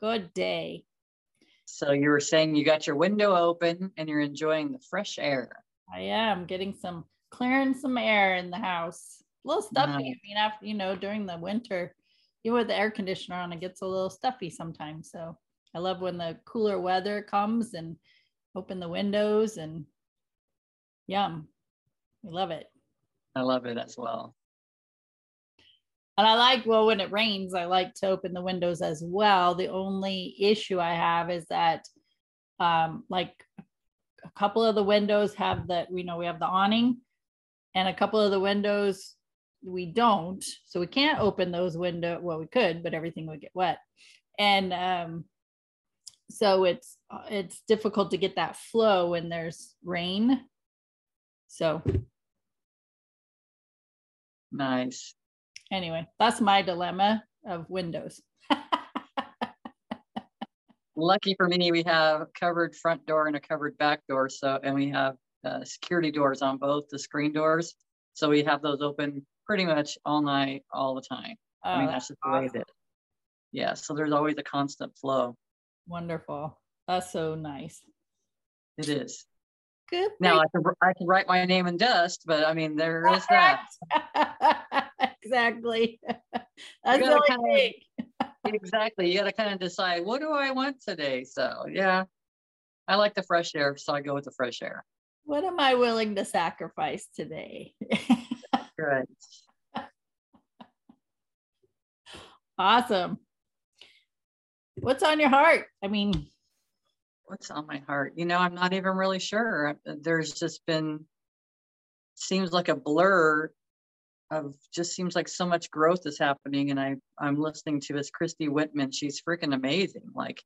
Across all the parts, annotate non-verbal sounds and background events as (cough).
Good day. So you were saying you got your window open and you're enjoying the fresh air. I am getting some clearing some air in the house. A little stuffy. Nice. I mean, after you know, during the winter, even with the air conditioner on, it gets a little stuffy sometimes. So I love when the cooler weather comes and open the windows and yum. We love it. I love it as well. And I like, well, when it rains, I like to open the windows as well. The only issue I have is that, um, like a couple of the windows have the, you know, we have the awning and a couple of the windows we don't. So we can't open those window. Well, we could, but everything would get wet. And, um, so it's, it's difficult to get that flow when there's rain. So Nice. Anyway, that's my dilemma of windows. (laughs) Lucky for me, we have a covered front door and a covered back door. So, and we have uh, security doors on both the screen doors. So we have those open pretty much all night, all the time. I Oh, mean, that's just the way it Yeah. So there's always a constant flow. Wonderful. That's so nice. It is. Good. Now I can, I can write my name in dust, but I mean, there is that. (laughs) exactly. (laughs) That's the only kinda- exactly. You got to kind of decide what do I want today. So yeah, I like the fresh air, so I go with the fresh air. What am I willing to sacrifice today? Good. (laughs) awesome. What's on your heart? I mean, What's on my heart? You know, I'm not even really sure. There's just been seems like a blur of just seems like so much growth is happening, and I I'm listening to this Christy Whitman. She's freaking amazing. Like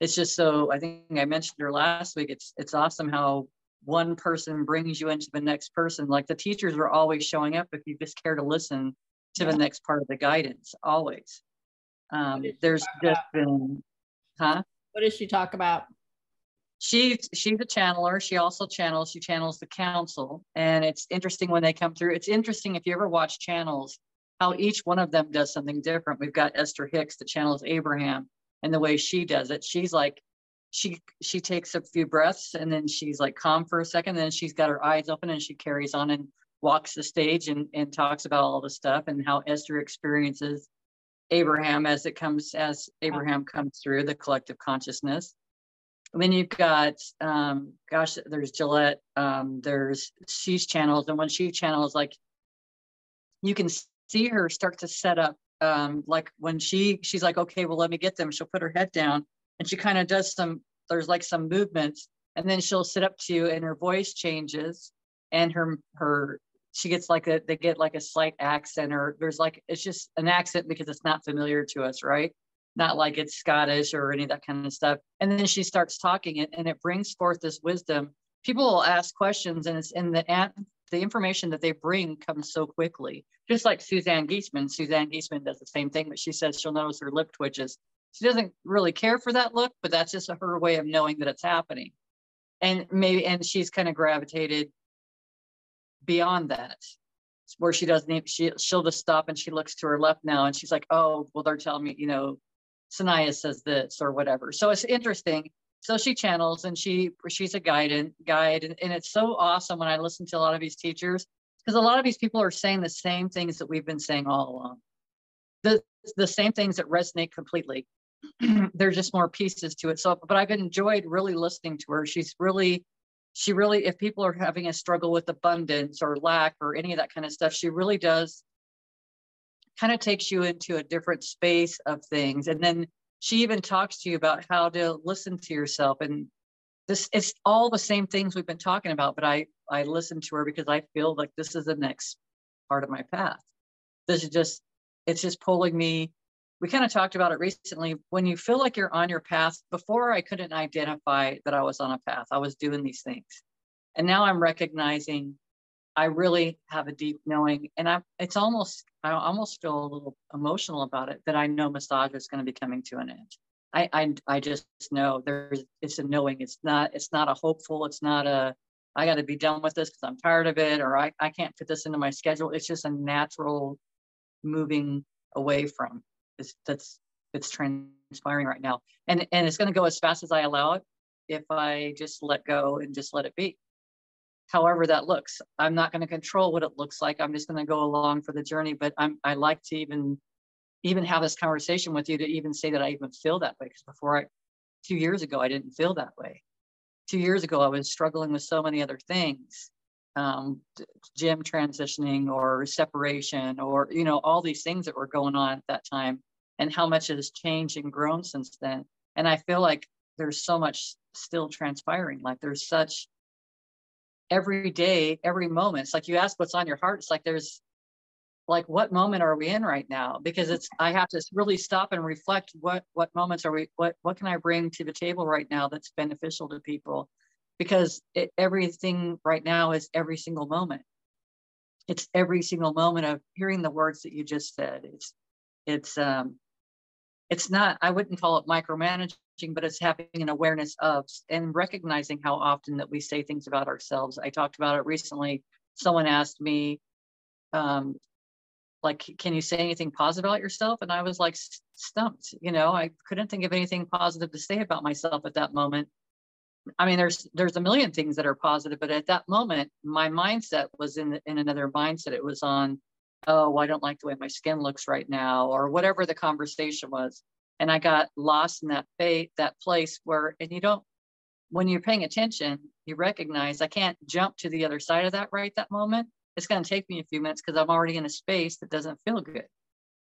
it's just so. I think I mentioned her last week. It's it's awesome how one person brings you into the next person. Like the teachers are always showing up if you just care to listen to Yeah. the next part of the guidance. Always. Um, there's just been, huh? what does she talk about? She's she's a channeler. She also channels she channels the council. And it's interesting when they come through. It's interesting if you ever watch channels how each one of them does something different. We've got esther hicks that channels abraham and the way she does it. She's like she she takes a few breaths and then she's like calm for a second. Then she's got her eyes open and she carries on and walks the stage and, and talks about all the stuff and how esther experiences abraham as it comes as abraham comes through the collective consciousness and then you've got, um, gosh, there's Gillette, um, there's she's channels, and when she channels, like you can see her start to set up, um, like when she she's like, okay, well, let me get them. She'll put her head down, and she kind of does some. There's like some movements, and then she'll sit up to you, and her voice changes, and her her she gets like a they get like a slight accent, or there's like it's just an accent because it's not familiar to us, right? Not like it's Scottish or any of that kind of stuff. And then she starts talking it and it brings forth this wisdom. People will ask questions and it's in the the information that they bring comes so quickly. Just like Suzanne Giesemann. Suzanne Giesemann does the same thing, but she says she'll notice her lip twitches. She doesn't really care for that look, but that's just her way of knowing that it's happening. And maybe and she's kind of gravitated beyond that where she doesn't even, she she'll just stop and she looks to her left now and she's like, oh, well, they're telling me, you know, Sanaya says this or whatever. So it's interesting. So she channels and she she's a guide and guide. And, and it's so awesome when I listen to a lot of these teachers, because a lot of these people are saying the same things that we've been saying all along. The the same things that resonate completely. (clears throat) There's just more pieces to it. So, but I've enjoyed really listening to her. She's really, she really, if people are having a struggle with abundance or lack or any of that kind of stuff, she really does kind of takes you into a different space of things. And then she even talks to you about how to listen to yourself. And this it's all the same things we've been talking about, but I I listen to her because I feel like this is the next part of my path. This is just, it's just pulling me. We kind of talked about it recently. When you feel like you're on your path, before I couldn't identify that I was on a path, I was doing these things. And now I'm recognizing I really have a deep knowing, and I it's almost I almost feel a little emotional about it that I know massage is going to be coming to an end. I I I just know there's it's a knowing. It's not it's not a hopeful. It's not a I got to be done with this because I'm tired of it, or I I can't fit this into my schedule. It's just a natural moving away from. It's that's it's transpiring right now, and and it's going to go as fast as I allow it if I just let go and just let it be however that looks. I'm not going to control what it looks like. I'm just going to go along for the journey. But I'm I like to even even have this conversation with you to even say that I even feel that way. Because before I two years ago, I didn't feel that way. Two years ago, I was struggling with so many other things. Um, gym transitioning or separation or you know all these things that were going on at that time and how much it has changed and grown since then and i feel like there's so much still transpiring like there's such every day, every moment. It's like you ask what's on your heart. It's like there's like what moment are we in right now? Because it's I have to really stop and reflect what what moments are we what what can I bring to the table right now that's beneficial to people? Because it, everything right now is every single moment. It's every single moment of hearing the words that you just said. It's it's um it's not i wouldn't call it micromanaging but it's having an awareness of and recognizing how often that we say things about ourselves. I talked about it recently. Someone asked me um, like can you say anything positive about yourself? And i was like stumped you know? I couldn't think of anything positive to say about myself at that moment. I mean there's there's a million things that are positive but at that moment my mindset was in in another mindset. It was on oh, I don't like the way my skin looks right now, or whatever the conversation was. And I got lost in that fate, that place where, and you don't, when you're paying attention, you recognize I can't jump to the other side of that right that moment. It's going to take me a few minutes because I'm already in a space that doesn't feel good.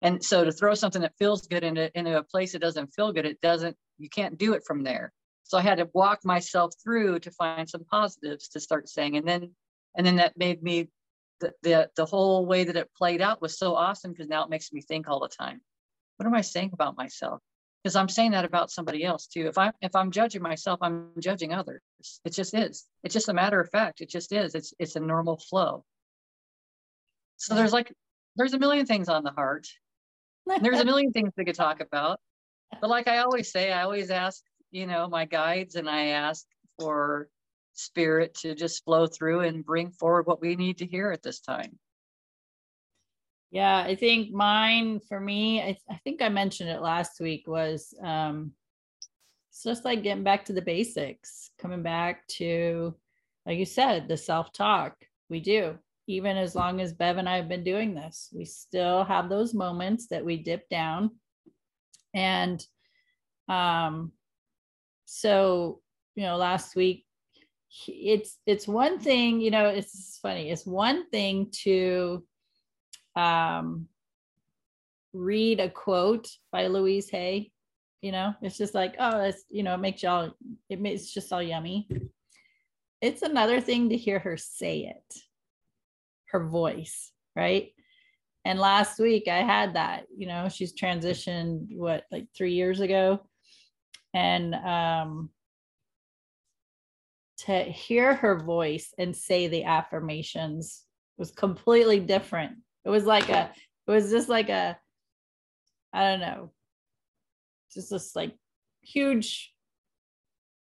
And so to throw something that feels good into, into a place that doesn't feel good, it doesn't, you can't do it from there. So I had to walk myself through to find some positives to start saying. And then, and then that made me the, the, the whole way that it played out was so awesome because now it makes me think all the time. What am I saying about myself? Because I'm saying that about somebody else too. If I'm if I'm judging myself, I'm judging others. It just is. It's just a matter of fact. It just is. It's it's a normal flow. So there's like there's a million things on the heart. (laughs) There's a million things we could talk about. But like I always say, I always ask, you know, my guides and I ask for spirit to just flow through and bring forward what we need to hear at this time. Yeah, I think mine for me, I, I think I mentioned it last week was um it's just like getting back to the basics, coming back to, like you said, the self-talk. We do. Even as long as Bev and I have been doing this, we still have those moments that we dip down. And um so, you know, last week it's it's one thing you know it's funny it's one thing to um read a quote by louise hay you know? It's just like oh it's you know it makes y'all it makes it's just all yummy. It's another thing to hear her say it her voice right? And last week i had that you know she's transitioned what like three years ago? And um to hear her voice and say the affirmations was completely different. It was like a, it was just like a, I don't know, just this like huge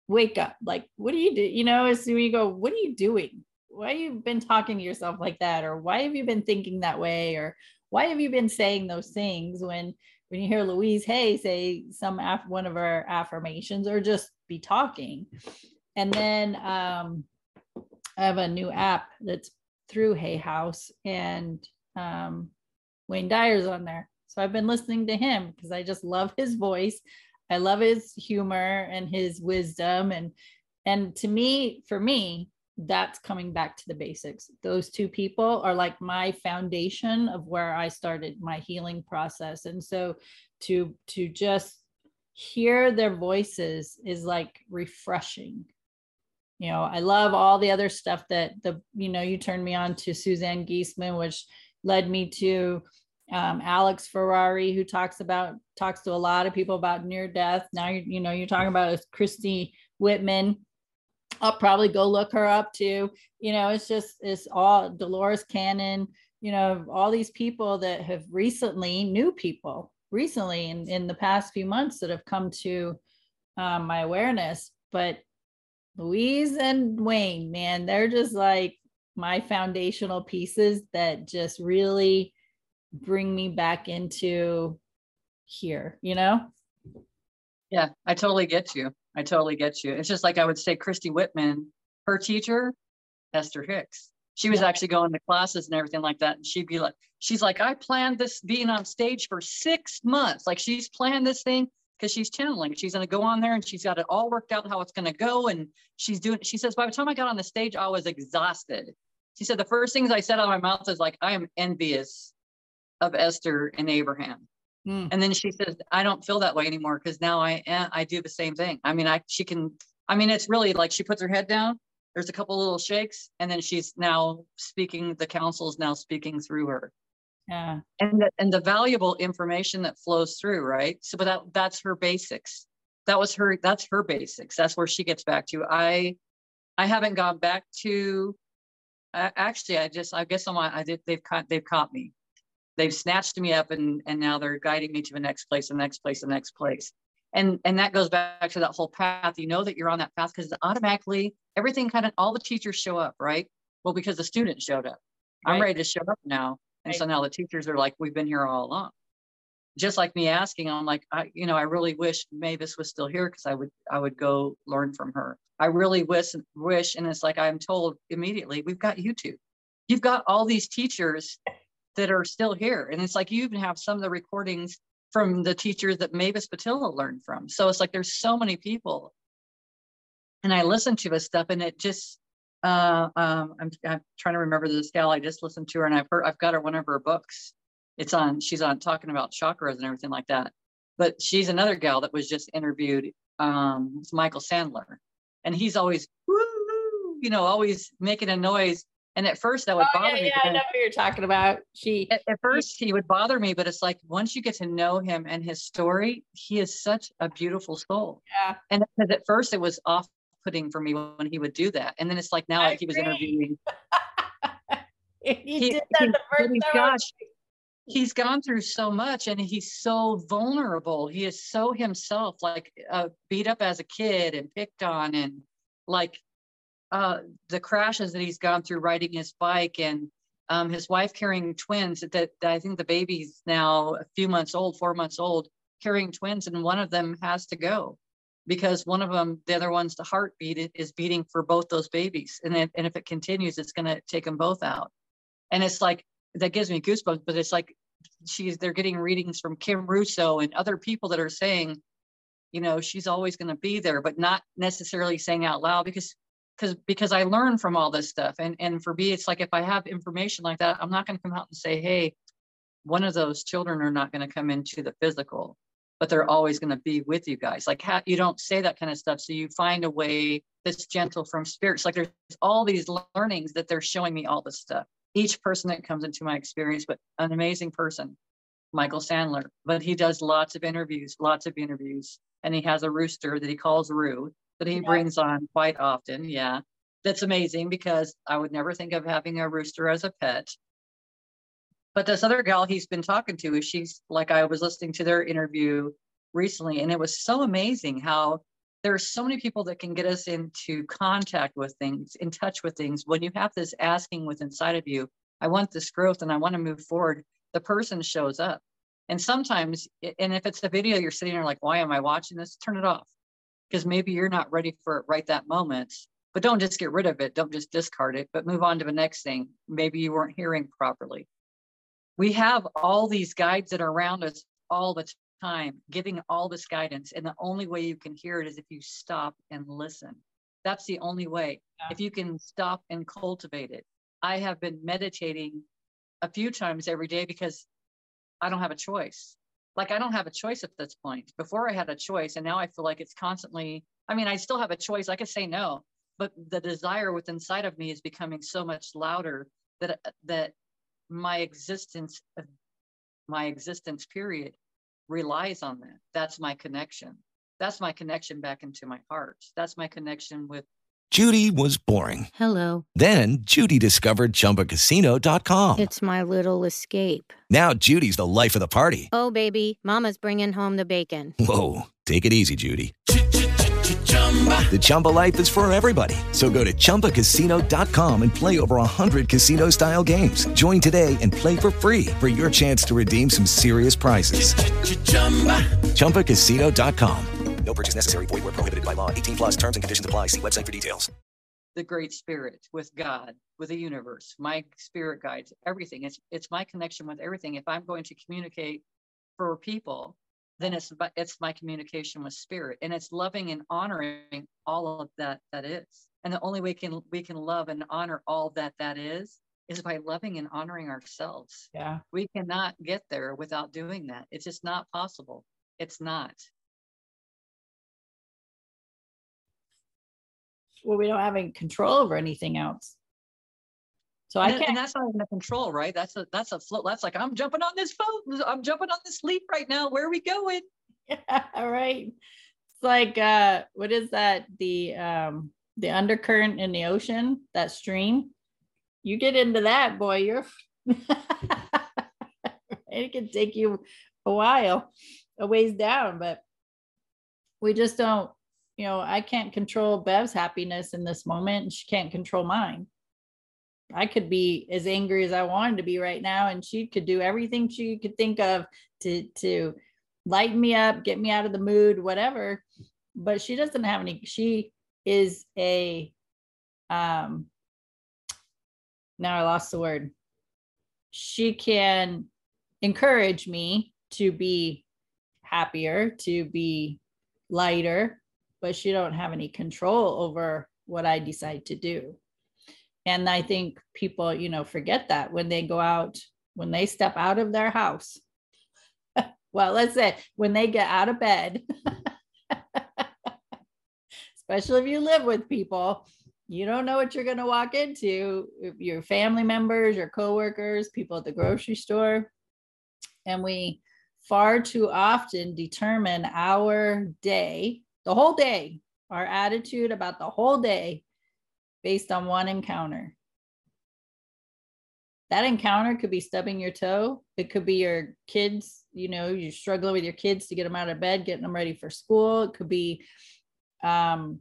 wake up. Like, what do you do? You know, as when you go, what are you doing? Why have you been talking to yourself like that? Or why have you been thinking that way? Or why have you been saying those things when when you hear Louise Hay say some af- one of her affirmations or just be talking? And then um, I have a new app that's through Hay House, and um, Wayne Dyer's on there. So I've been listening to him because I just love his voice. I love his humor and his wisdom, and and to me, for me, that's coming back to the basics. Those two people are like my foundation of where I started my healing process, and so to to just hear their voices is like refreshing you know, I love all the other stuff that the, you know, you turned me on to Suzanne Giesemann, which led me to um, Alex Ferrari, who talks about, talks to a lot of people about near death. Now, you, you know, you're talking about Christy Whitman. I'll probably go look her up too. You know, it's just, it's all Dolores Cannon, you know, all these people that have recently, new people recently in, in the past few months that have come to um, my awareness. But Louise and Wayne, man, they're just like my foundational pieces that just really bring me back into here, you know? Yeah, I totally get you. I totally get you. It's just like I would say Christy Whitman, her teacher, Esther Hicks. She was yeah. actually going to classes and everything like that. And she'd be like, she's like, I planned this being on stage for six months. Like she's planned this thing because she's channeling. She's going to go on there and she's got it all worked out how it's going to go. And she's doing, she says, by the time I got on the stage, I was exhausted. She said, the first things I said out of my mouth is like, I am envious of Esther and Abraham. Mm. And then she says, I don't feel that way anymore because now I I do the same thing. I mean, I, she can, I mean, it's really like she puts her head down. There's a couple little shakes and then she's now speaking, the council is now speaking through her yeah and the, and the valuable information that flows through right so but that that's her basics that was her that's her basics that's where she gets back to i i haven't gone back to actually i just i guess i'm i did they've caught they've caught me they've snatched me up and and now they're guiding me to the next place the next place the next place and and that goes back to that whole path you know that you're on that path because automatically everything kind of all the teachers show up right well because the students showed up right. i'm ready to show up now and right. so now the teachers are like, we've been here all along. Just like me asking, I'm like, I, you know, I really wish Mavis was still here because I would, I would go learn from her. I really wish, wish, and it's like I'm told immediately, we've got YouTube. You've got all these teachers that are still here, and it's like you even have some of the recordings from the teachers that Mavis Pittilla learned from. So it's like there's so many people, and I listen to this stuff, and it just uh, um, I'm, I'm trying to remember this gal. I just listened to her, and I've heard I've got her one of her books. It's on. She's on talking about chakras and everything like that. But she's another gal that was just interviewed. Um, Michael Sandler, and he's always you know, always making a noise. And at first that would oh, bother yeah, me. Yeah, I know what you're talking about. She at, at first he would bother me, but it's like once you get to know him and his story, he is such a beautiful soul. Yeah. And because at first it was off putting for me when he would do that. And then it's like now like he was interviewing. (laughs) he, he, did that he, the first time. Gosh, he's gone through so much and he's so vulnerable. He is so himself, like uh, beat up as a kid and picked on and like uh, the crashes that he's gone through riding his bike and um, his wife carrying twins that, that I think the baby's now a few months old, four months old, carrying twins, and one of them has to go because one of them, the other one's the heartbeat is beating for both those babies. And if, and if it continues, it's going to take them both out. And it's like, that gives me goosebumps, but it's like she's, they're getting readings from Kim Russo and other people that are saying, you know, she's always going to be there, but not necessarily saying out loud because because because I learn from all this stuff. And and for me, it's like if I have information like that, I'm not going to come out and say, hey, one of those children are not going to come into the physical but they're always going to be with you guys. Like how, you don't say that kind of stuff. So you find a way that's gentle from spirits. Like there's all these learnings that they're showing me all this stuff. Each person that comes into my experience, but an amazing person, Michael Sandler. But he does lots of interviews, lots of interviews. And he has a rooster that he calls Rue that he yeah. brings on quite often. Yeah. That's amazing because I would never think of having a rooster as a pet. But this other gal he's been talking to, she's like, I was listening to their interview recently, and it was so amazing how there are so many people that can get us into contact with things, in touch with things. When you have this asking with inside of you, I want this growth and I want to move forward, the person shows up. And sometimes, and if it's a video you're sitting there like, why am I watching this? Turn it off because maybe you're not ready for it right that moment. But don't just get rid of it. Don't just discard it, but move on to the next thing. Maybe you weren't hearing properly we have all these guides that are around us all the time, giving all this guidance. And the only way you can hear it is if you stop and listen. That's the only way. Yeah. If you can stop and cultivate it. I have been meditating a few times every day because I don't have a choice. Like I don't have a choice at this point. Before I had a choice, and now I feel like it's constantly. I mean, I still have a choice. I could say no, but the desire within inside of me is becoming so much louder that that my existence my existence period relies on that that's my connection that's my connection back into my heart that's my connection with Judy was boring. Hello. Then Judy discovered ChumbaCasino.com. It's my little escape. Now Judy's the life of the party. Oh, baby, Mama's bringing home the bacon. Whoa, take it easy, Judy. The Chumba life is for everybody. So go to ChumbaCasino.com and play over 100 casino style games. Join today and play for free for your chance to redeem some serious prizes. ChumbaCasino.com. No purchase necessary. Void where prohibited by law. 18 plus terms and conditions apply. See website for details. the great spirit with god with the universe my spirit guides everything it's it's my connection with everything if i'm going to communicate for people then it's my- it's my communication with spirit and it's loving and honoring all of that that is. And the only way can we can love and honor all that that is is by loving and honoring ourselves. Yeah. we cannot get there without doing that. It's just not possible. It's not. Well, we don't have any control over anything else. So I and, and can't. that's not even a control right that's a that's a float that's like i'm jumping on this phone i'm jumping on this leap right now where are we going (laughs) All right. It's like uh what is that? The um the undercurrent in the ocean, that stream. You get into that, boy, you're (laughs) it can take you a while, a ways down, but we just don't, you know, I can't control Bev's happiness in this moment, and she can't control mine. I could be as angry as I wanted to be right now, and she could do everything she could think of to to lighten me up, get me out of the mood, whatever. But she doesn't have any, she is a um now I lost the word. She can encourage me to be happier, to be lighter, but she don't have any control over what I decide to do. And I think people, you know, forget that when they go out, when they step out of their house. (laughs) well, let's say when they get out of bed, (laughs) especially if you live with people, you don't know what you're going to walk into your family members, your coworkers, people at the grocery store. And we far too often determine our day, the whole day, our attitude about the whole day based on one encounter. That encounter could be stubbing your toe. It could be your kids, you know, you're struggling with your kids to get them out of bed, getting them ready for school. It could be um,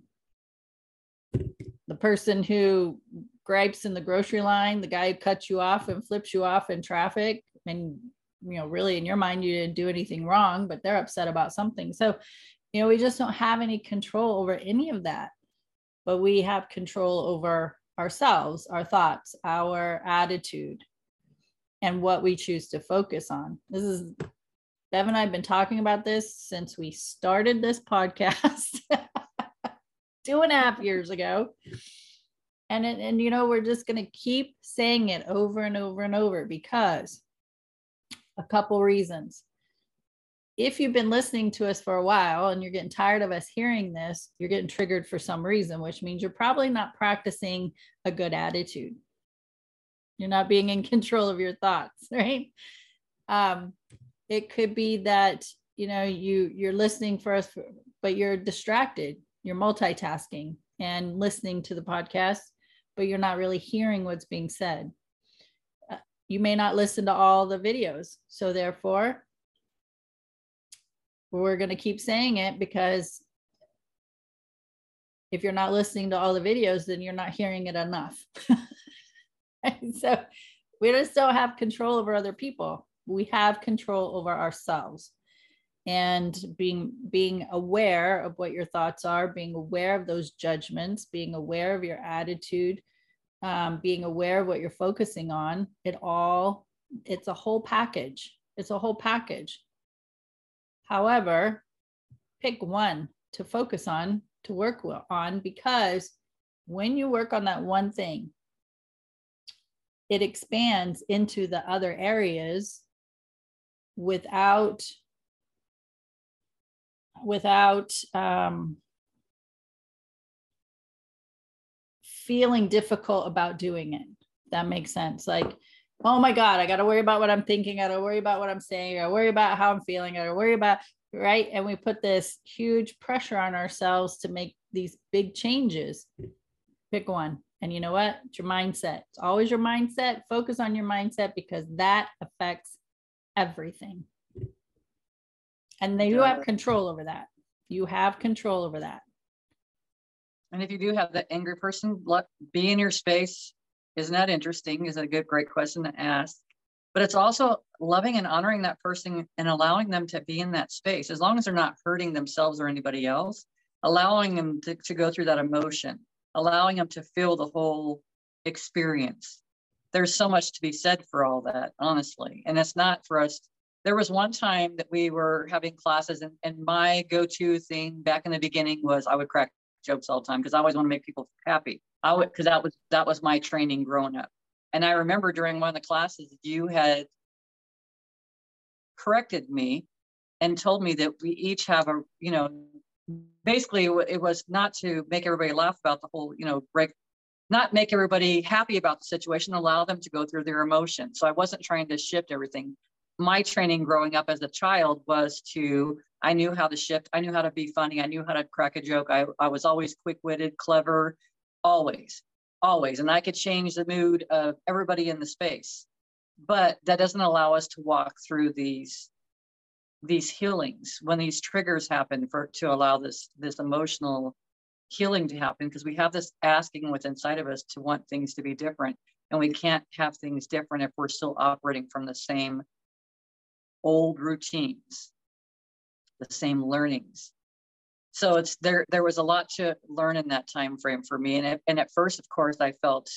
the person who gripes in the grocery line, the guy who cuts you off and flips you off in traffic. And, you know, really in your mind, you didn't do anything wrong, but they're upset about something. So, you know, we just don't have any control over any of that but we have control over ourselves, our thoughts, our attitude, and what we choose to focus on. This is Bev and I have been talking about this since we started this podcast (laughs) two and a half years ago. And, and you know, we're just going to keep saying it over and over and over because a couple reasons if you've been listening to us for a while and you're getting tired of us hearing this, you're getting triggered for some reason, which means you're probably not practicing a good attitude. You're not being in control of your thoughts, (laughs) right? Um, it could be that you know you you're listening for us, but you're distracted. You're multitasking and listening to the podcast, but you're not really hearing what's being said. Uh, you may not listen to all the videos, so therefore we're going to keep saying it because if you're not listening to all the videos, then you're not hearing it enough. (laughs) so we just don't have control over other people. We have control over ourselves and being being aware of what your thoughts are being aware of those judgments being aware of your attitude um, being aware of what you're focusing on it all it's a whole package it's a whole package However, pick one to focus on, to work on, because when you work on that one thing, it expands into the other areas without without um, feeling difficult about doing it. That makes sense. Like, oh my God, I got to worry about what I'm thinking. I got to worry about what I'm saying. I got to worry about how I'm feeling. I got to worry about, right? And we put this huge pressure on ourselves to make these big changes. Pick one. And you know what? It's your mindset. It's always your mindset. Focus on your mindset because that affects everything. And then you have control over that. You have control over that. And if you do have that angry person, let be in your space. Isn't that interesting? Is that a good, great question to ask? But it's also loving and honoring that person and allowing them to be in that space, as long as they're not hurting themselves or anybody else, allowing them to, to go through that emotion, allowing them to feel the whole experience. There's so much to be said for all that, honestly. And it's not for us. There was one time that we were having classes, and, and my go to thing back in the beginning was I would crack jokes all the time because I always want to make people happy. I would because that was that was my training growing up. And I remember during one of the classes, you had corrected me and told me that we each have a, you know, basically it was not to make everybody laugh about the whole, you know, break, not make everybody happy about the situation, allow them to go through their emotions. So I wasn't trying to shift everything. My training growing up as a child was to I knew how to shift. I knew how to be funny. I knew how to crack a joke. I, I was always quick witted, clever, always, always. And I could change the mood of everybody in the space. But that doesn't allow us to walk through these these healings when these triggers happen for to allow this this emotional healing to happen because we have this asking what's inside of us to want things to be different and we can't have things different if we're still operating from the same old routines the same learnings. So it's there. There was a lot to learn in that time frame for me, and it, and at first, of course, I felt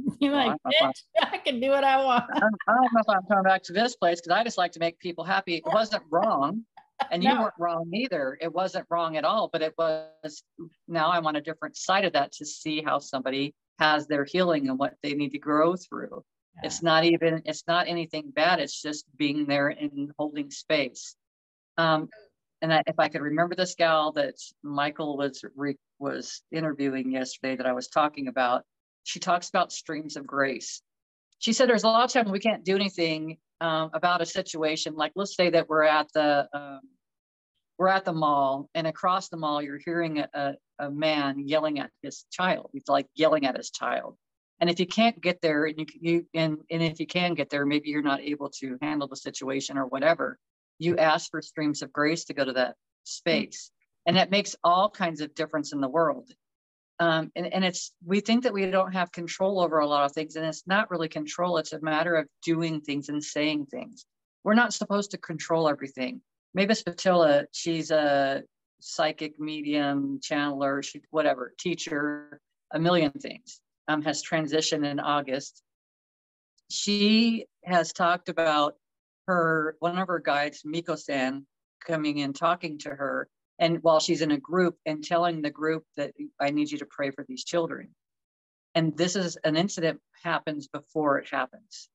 (laughs) you're like, (laughs) I, I can do what I want. I don't know if I'm coming back to this place because I just like to make people happy. It wasn't wrong, and you no. weren't wrong either. It wasn't wrong at all, but it was. Now I'm on a different side of that to see how somebody has their healing and what they need to grow through. Yeah. It's not even. It's not anything bad. It's just being there and holding space. Um, and I, if I could remember this gal that Michael was re, was interviewing yesterday that I was talking about, she talks about streams of grace. She said there's a lot of times we can't do anything um, about a situation. Like let's say that we're at the um, we're at the mall, and across the mall you're hearing a, a, man yelling at his child. He's like yelling at his child. And if you can't get there, and you, you and and if you can get there, maybe you're not able to handle the situation or whatever you ask for streams of grace to go to that space. And that makes all kinds of difference in the world. Um, and, and it's we think that we don't have control over a lot of things and it's not really control. It's a matter of doing things and saying things. We're not supposed to control everything. Mavis Pittilla, she's a psychic medium channeler she, whatever teacher a million things um, has transitioned in august. She has talked about her one of her guides, Miko San, coming in talking to her, and while she's in a group and telling the group that I need you to pray for these children. And this is an incident happens before it happens.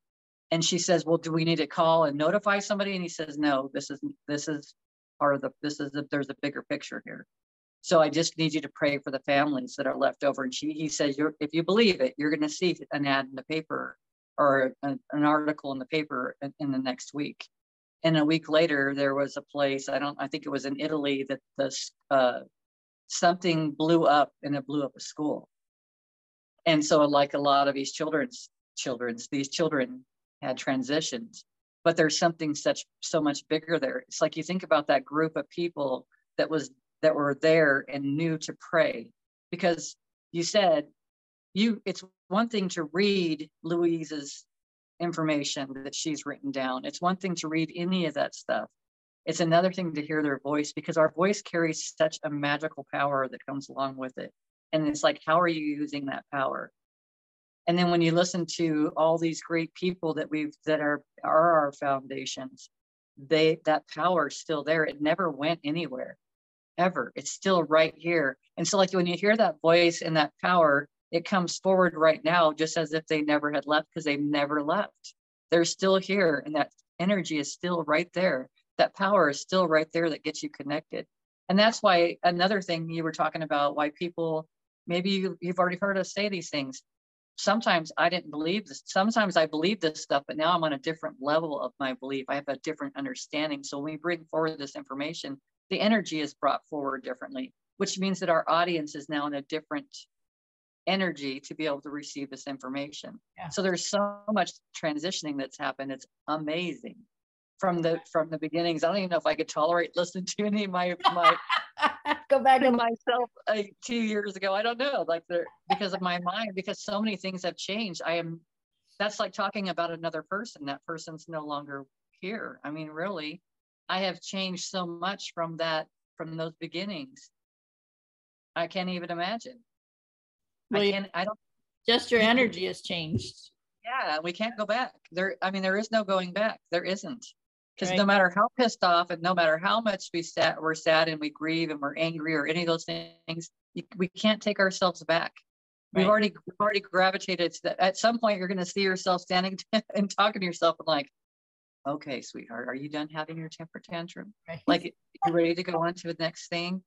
And she says, Well, do we need to call and notify somebody? And he says, No, this is this is part of the this is a, there's a bigger picture here. So I just need you to pray for the families that are left over. And she he says, You're if you believe it, you're gonna see an ad in the paper or an article in the paper in, in, the next week. And a week later, there was a place, I don't, I think it was in Italy that this, uh, something blew up and it blew up a school. And so like a lot of these children's children's, these children had transitions, but there's something such, so much bigger there. It's like you think about that group of people that was, that were there and knew to pray because you said you it's one thing to read Louise's information that she's written down. It's one thing to read any of that stuff. It's another thing to hear their voice because our voice carries such a magical power that comes along with it. And it's like, how are you using that power? And then when you listen to all these great people that we've that are are our foundations, they that power is still there. It never went anywhere, ever. It's still right here. And so, like when you hear that voice and that power, it comes forward right now just as if they never had left because they've never left. They're still here, and that energy is still right there. That power is still right there that gets you connected. And that's why another thing you were talking about why people maybe you, you've already heard us say these things sometimes I didn't believe this. Sometimes I believe this stuff, but now I'm on a different level of my belief. I have a different understanding. So when we bring forward this information, the energy is brought forward differently, which means that our audience is now in a different energy to be able to receive this information. Yeah. So there's so much transitioning that's happened. It's amazing from the from the beginnings. I don't even know if I could tolerate listening to any of my my (laughs) go back to myself (laughs) uh, two years ago. I don't know, like there because of my mind, because so many things have changed. I am that's like talking about another person. That person's no longer here. I mean, really, I have changed so much from that from those beginnings. I can't even imagine. Well, I can't. I don't. Just your energy has changed. Yeah, we can't go back. There. I mean, there is no going back. There isn't because right. no matter how pissed off and no matter how much we sat, we're sad and we grieve and we're angry or any of those things, we can't take ourselves back. Right. We've already we've already gravitated to that. At some point, you're going to see yourself standing (laughs) and talking to yourself and like, okay, sweetheart, are you done having your temper tantrum? Right. Like, you ready to go on to the next thing?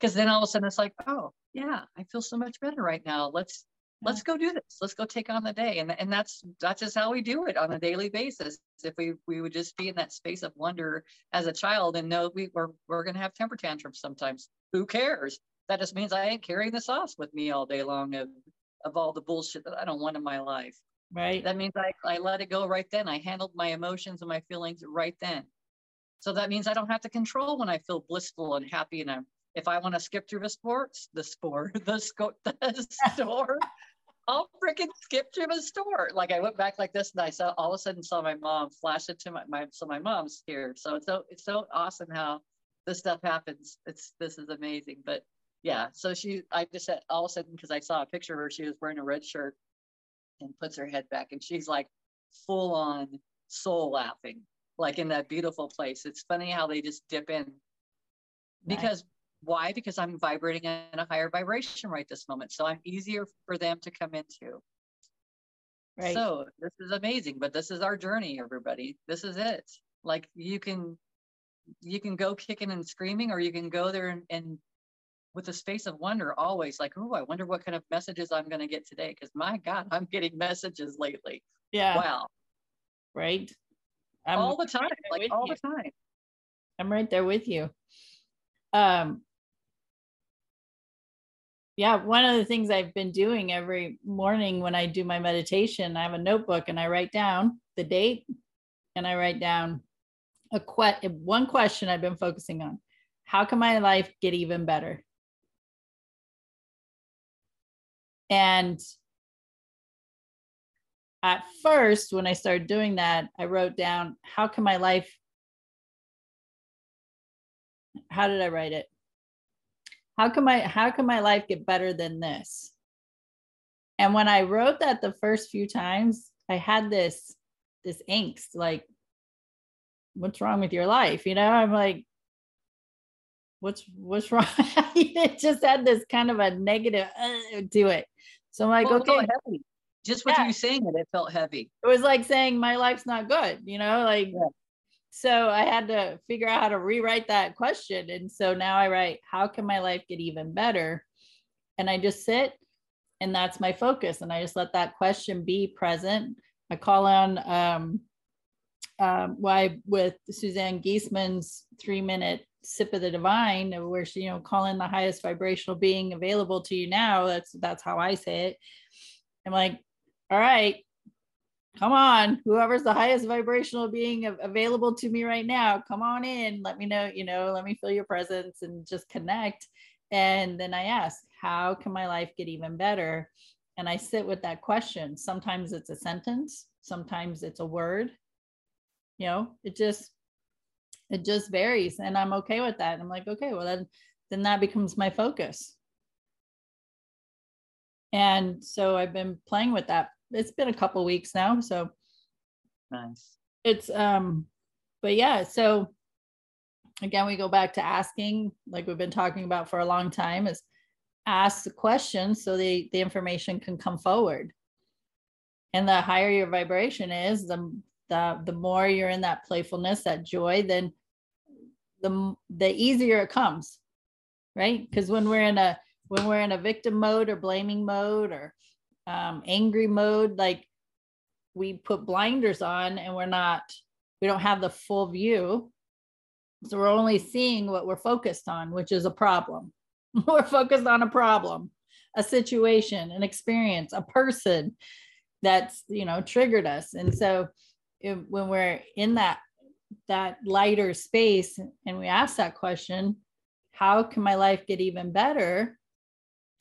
Because then all of a sudden it's like, oh yeah, I feel so much better right now. Let's let's go do this. Let's go take on the day. And, and that's that's just how we do it on a daily basis. If we we would just be in that space of wonder as a child and know we, we're, we're going to have temper tantrums sometimes. Who cares? That just means i ain't carrying the sauce with me all day long of, of all the bullshit that i don't want in my life. Right. That means I, I let it go right then. I handled my emotions and my feelings right then. So that means i don't have to control when i feel blissful and happy and i'm if I want to skip through the sports, the sport, (laughs) the, sco- (laughs) the store, (laughs) I'll freaking skip to the store. Like I went back like this and I saw all of a sudden saw my mom flash it to my, my so my mom's here. So it's so it's so awesome how this stuff happens. It's this is amazing. But yeah, so she I just said all of a sudden because I saw a picture of her, she was wearing a red shirt and puts her head back and she's like full on soul laughing, like in that beautiful place. It's funny how they just dip in because why? Because I'm vibrating in a higher vibration right this moment. So I'm easier for them to come into. Right. So this is amazing, but this is our journey, everybody. This is it. Like you can you can go kicking and screaming, or you can go there and, and with a space of wonder always like, oh, I wonder what kind of messages I'm gonna get today. Because my God, I'm getting messages lately. Yeah. Wow. Right. I'm all the time. Like all you. the time. I'm right there with you. Um, yeah, one of the things I've been doing every morning when I do my meditation, I have a notebook and I write down the date and I write down a que- one question I've been focusing on. How can my life get even better? And at first, when I started doing that, I wrote down, how can my life, how did I write it? How can my how can my life get better than this? And when i wrote that the first few times i had this this angst like what's wrong with your life? You know i'm like what's what's (laughs) wrong? It just had this kind of a negative uh, to it. So i'm like well, okay. just what yeah. you saying it it felt heavy. It was like saying my life's not good you know like yeah so I had to figure out how to rewrite that question. And so now I write, how can my life get even better? And I just sit and that's my focus. And I just let that question be present. I call on um, um, why with Suzanne Giesemann's three minute sip of the divine, where she, you know, call in the highest vibrational being available to you now. That's that's how I say it. I'm like, all right, come on whoever's the highest vibrational being available to me right now come on in. Let me know you know let me feel your presence and just connect. And then i ask how can my life get even better? And i sit with that question. Sometimes it's a sentence sometimes it's a word. You know it just it just varies and i'm okay with that. I'm like okay well then then that becomes my focus. And so i've been playing with that it's been a couple weeks now, so nice. It's um, but yeah, so again, we go back to asking, like we've been talking about for a long time, is ask the questions so the the information can come forward. And the higher your vibration is, the the the more you're in that playfulness, that joy, then the the easier it comes, right? Because when we're in a when we're in a victim mode or blaming mode or um, angry mode, like we put blinders on and we're not, we don't have the full view. So we're only seeing what we're focused on, which is a problem. (laughs) we're focused on a problem, a situation, an experience, a person that's, you know, triggered us. And so when we're in that that lighter space and we ask that question, how can my life get even better?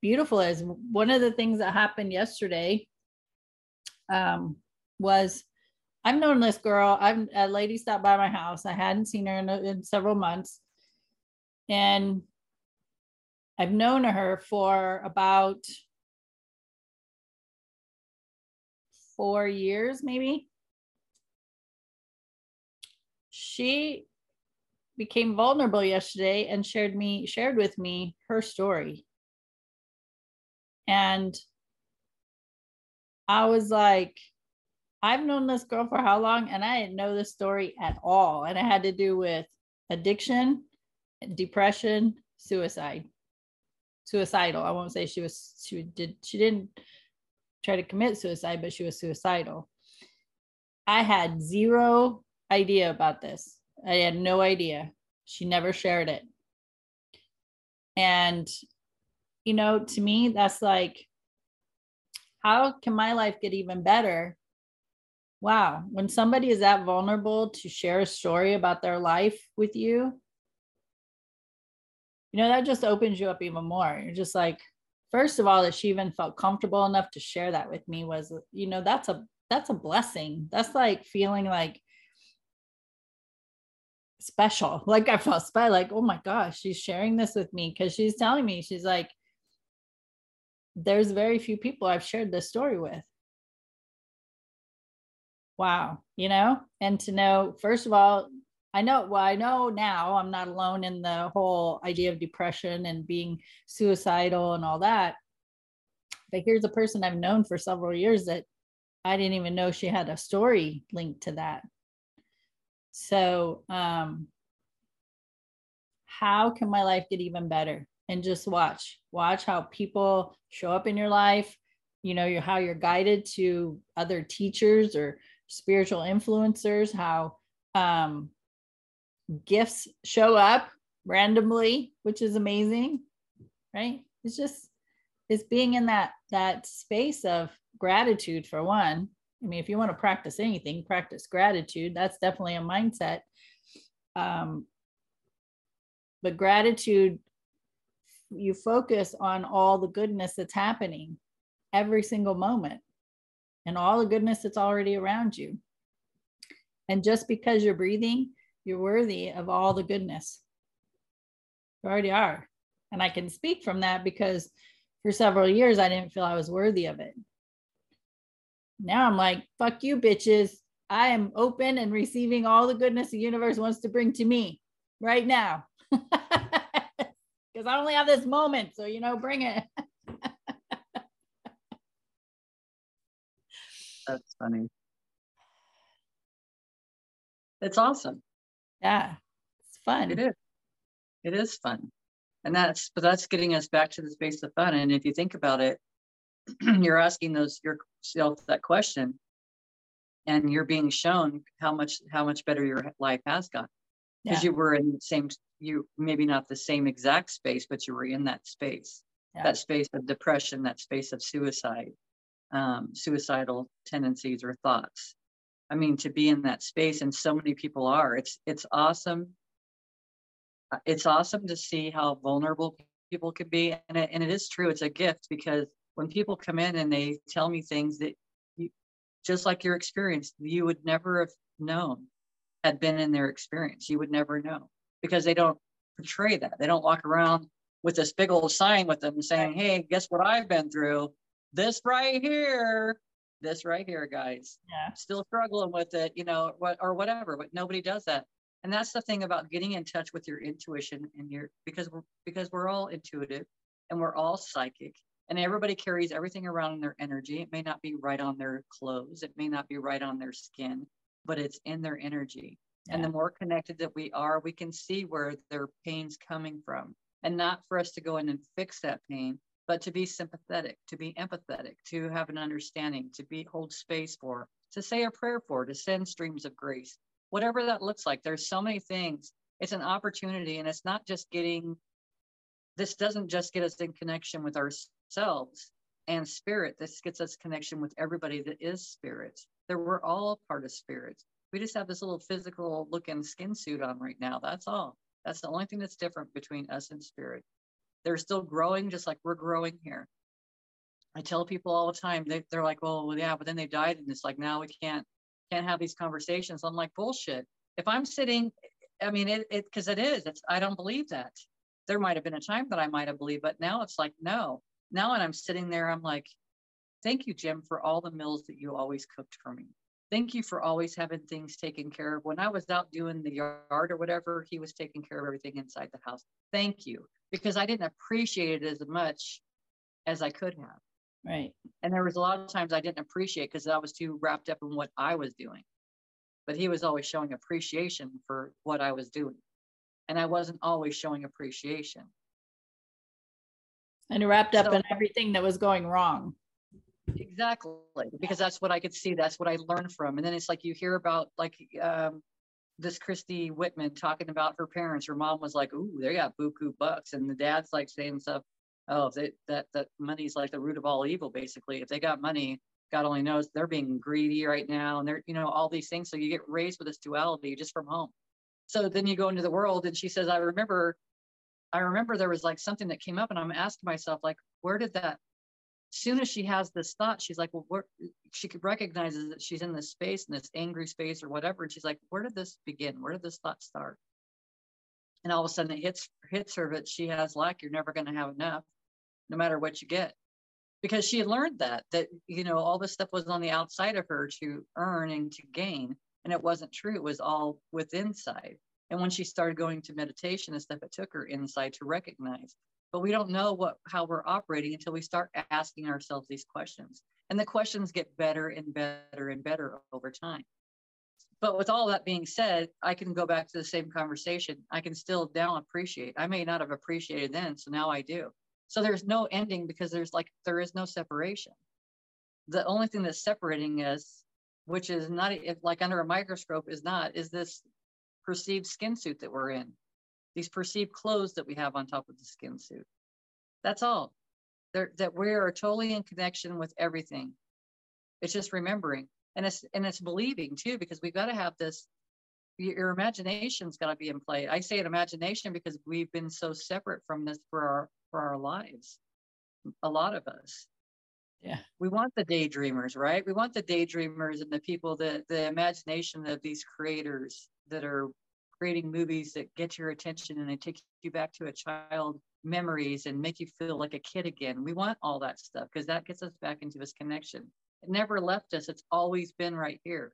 beautiful is one of the things that happened yesterday um, was I've known this girl. I've a lady stopped by my house. I hadn't seen her in, in several months, and I've known her for about four years, maybe. She became vulnerable yesterday and shared me shared with me her story and I was like, I've known this girl for how long? And I didn't know this story at all. And it had to do with addiction, depression, suicide. Suicidal. I won't say she was she did she didn't try to commit suicide, but she was suicidal. I had zero idea about this. I had no idea. She never shared it. And you know, to me, that's like, how can my life get even better? Wow. When somebody is that vulnerable to share a story about their life with you, you know, that just opens you up even more. You're just like, first of all, that she even felt comfortable enough to share that with me was, you know, that's a that's a blessing. That's like feeling like special. (laughs) Like I felt special, like, oh my gosh, she's sharing this with me because she's telling me, she's like, there's very few people I've shared this story with. Wow, you know, and to know, first of all, I know, well, I know now I'm not alone in the whole idea of depression and being suicidal and all that. But here's a person I've known for several years that I didn't even know she had a story linked to that. So, um, how can my life get even better? And just watch watch how people show up in your life you know how you're guided to other teachers or spiritual influencers how um, gifts show up randomly which is amazing right? It's just it's being in that that space of gratitude for one. I mean if you want to practice anything practice gratitude. That's definitely a mindset. Um, but gratitude you focus on all the goodness that's happening every single moment and all the goodness that's already around you. And just because you're breathing, you're worthy of all the goodness. You already are. And I can speak from that because for several years I didn't feel I was worthy of it. Now I'm like, fuck you, bitches. I am open and receiving all the goodness the universe wants to bring to me right now. (laughs) because I only have this moment. So, you know, bring it. (laughs) That's funny. It's awesome. Yeah, it's fun. It is. It is fun. And that's, but that's getting us back to the space of fun. And if you think about it, (clears throat) you're asking those yourself that question. and you're being shown how much how much better your life has gotten because Yeah. you were in the same you maybe not the same exact space but you were in that space Yeah. that space of depression that space of suicide um, suicidal tendencies or thoughts i mean to be in that space and so many people are it's it's awesome Uh, it's awesome to see how vulnerable people can be and it, and it is true it's a gift because when people come in and they tell me things that you just like your experience you would never have known had been in their experience. You would never know because they don't portray that. They don't walk around with this big old sign with them saying hey guess what i've been through? This right here this right here guys. Yeah. still struggling with it you know what or whatever but nobody does that. And that's the thing about getting in touch with your intuition and your because we're because we're all intuitive and we're all psychic and everybody carries everything around in their energy. It may not be right on their clothes. It may not be right on their skin but it's in their energy. And the more connected that we are we can see where their pain's coming from. And not for us to go in and fix that pain but to be sympathetic to be empathetic to have an understanding to be hold space for to say a prayer for to send streams of grace. Whatever that looks like there's so many things. It's an opportunity and it's not just getting this doesn't just get us in connection with ourselves and spirit. This gets us connection with everybody that is spirit that we're all part of spirits. we just have this little physical looking skin suit on right now that's all. That's the only thing that's different between us and spirit. They're still growing just like we're growing here. I tell people all the time they, they're like well yeah but then they died and it's like now we can't can't have these conversations. I'm like bullshit. If i'm sitting i mean it it because it is it's i don't believe that. There might have been a time that i might have believed but now it's like no. Now when i'm sitting there i'm like thank you jim for all the meals that you always cooked for me thank you for always having things taken care of when i was out doing the yard or whatever he was taking care of everything inside the house thank you because i didn't appreciate it as much as i could have Right. and there was a lot of times I didn't appreciate because I was too wrapped up in what I was doing. But he was always showing appreciation for what I was doing. And I wasn't always showing appreciation. And wrapped up So- in everything that was going wrong. Exactly. Because that's what I could see. That's what I learned from. And then it's like you hear about like um, this Christy Whitman talking about her parents. Her mom was like, ooh, they got buku bucks. And the dad's like saying stuff, oh, they, that, that money's like the root of all evil, basically. If they got money, God only knows they're being greedy right now. And they're, you know, all these things. So you get raised with this duality just from home. So then you go into the world and she says, I remember, I remember there was like something that came up and I'm asking myself, like, where did that soon as she has this thought, she's like, well, where she recognizes that she's in this space, in this angry space or whatever. And she's like, where did this begin? Where did this thought start? And all of a sudden it hits hits her that she has lack. You're never going to have enough, no matter what you get. Because she had learned that, that, you know, all this stuff was on the outside of her to earn and to gain. And it wasn't true. It was all with inside. And when she started going to meditation and stuff, it took her inside to recognize but we don't know what how we're operating until we start asking ourselves these questions. And the questions get better and better and better over time. But with all that being said i can go back to the same conversation. I can still now appreciate i may not have appreciated then so now i do. So there's no ending because there's like there is no separation. The only thing that's separating us which is not if like under a microscope is not is this perceived skin suit that we're in these perceived clothes that we have on top of the skin suit. That's all. They're, that we are totally in connection with everything. It's just remembering, and it's and it's believing too, because we've got to have this. Your, imagination's got to be in play. I say an imagination because we've been so separate from this for our for our lives. A lot of us. Yeah. We want the daydreamers, right? We want the daydreamers and the people that the imagination of these creators that are creating movies that get your attention and they take you back to a child memories and make you feel like a kid again. We want all that stuff because that gets us back into this connection. It never left us. It's always been right here.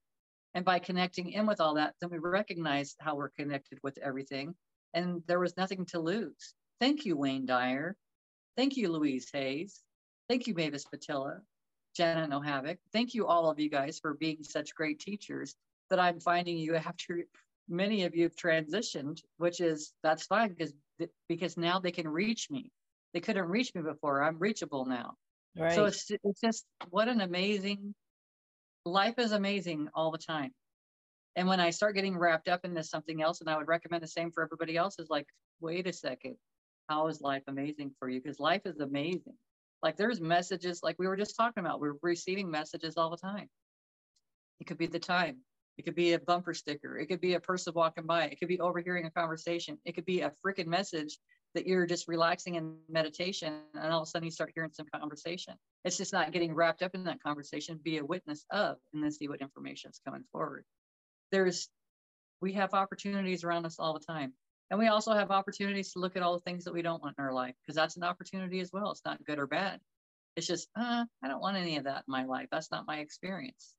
And by connecting in with all that, then we recognize how we're connected with everything. And there was nothing to lose. Thank you, Wayne Dyer. Thank you, Louise Hayes. Thank you, Mavis Pittilla, Janet Nohavec. Thank you, all of you guys, for being such great teachers that I'm finding you (laughs) after many of you have transitioned, which is that's fine because because now they can reach me. They couldn't reach me before. I'm reachable now. Right. So it's it's just what an amazing life is amazing all the time. And when I start getting wrapped up into something else, and I would recommend the same for everybody else, is like, wait a second, how is life amazing for you? Because life is amazing. Like there's messages, like we were just talking about, we're receiving messages all the time. It could be the time, it could be a bumper sticker, it could be a person walking by, it could be overhearing a conversation, it could be a freaking message that you're just relaxing in meditation and all of a sudden you start hearing some conversation. It's just not getting wrapped up in that conversation, be a witness of, and then see what information is coming forward. There's, we have opportunities around us all the time. And we also have opportunities to look at all the things that we don't want in our life because that's an opportunity as well. It's not good or bad. It's just, uh, I don't want any of that in my life. That's not my experience.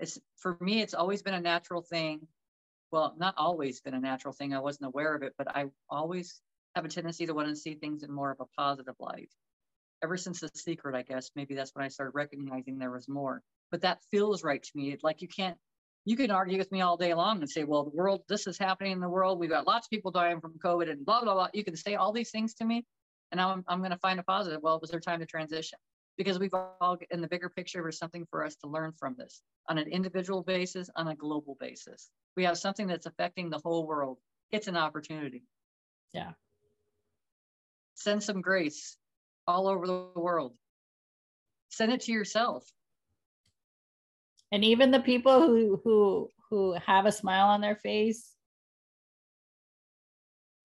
It's for me, it's always been a natural thing. Well, not always been a natural thing. I wasn't aware of it, but I always have a tendency to want to see things in more of a positive light. Ever since The Secret, I guess, maybe that's when I started recognizing there was more. But that feels right to me. Like you can't, you can argue with me all day long and say, well, the world, this is happening in the world. We've got lots of people dying from COVID and blah, blah, blah. You can say all these things to me and I'm, I'm going to find a positive. Well, it was their time to transition because we've all, in the bigger picture, there's something for us to learn from this on an individual basis, on a global basis. We have something that's affecting the whole world. It's an opportunity. Yeah send some grace all over the world. Send it to yourself. And even the people who who who have a smile on their face.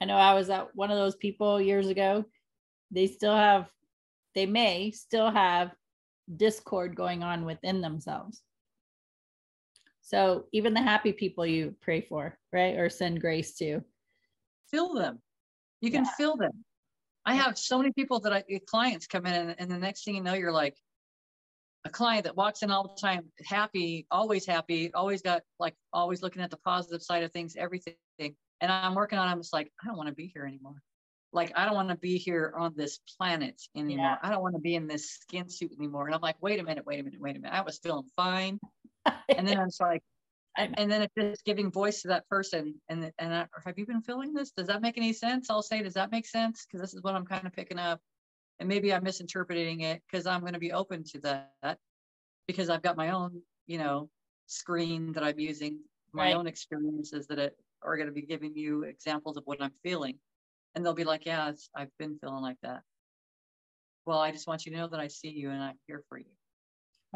I know I was at one of those people years ago. They still have they may still have discord going on within themselves. So even the happy people you pray for, right? Or send grace to. fill them. You can yeah. feel them. I have so many people that I clients come in and, and the next thing you know, you're like a client that walks in all the time, happy, always happy, always got like always looking at the positive side of things, everything. And I'm working on, I'm just like, I don't want to be here anymore. Like, I don't want to be here on this planet anymore. Yeah. I don't want to be in this skin suit anymore. And I'm like, wait a minute, wait a minute, wait a minute. I was feeling fine. (laughs) and then I'm like, and then it's just giving voice to that person and and I, have you been feeling this does that make any sense i'll say does that make sense because this is what i'm kind of picking up and maybe i'm misinterpreting it because i'm going to be open to that because i've got my own you know screen that i'm using my right. own experiences that are going to be giving you examples of what i'm feeling and they'll be like yeah i've been feeling like that well i just want you to know that i see you and i'm here for you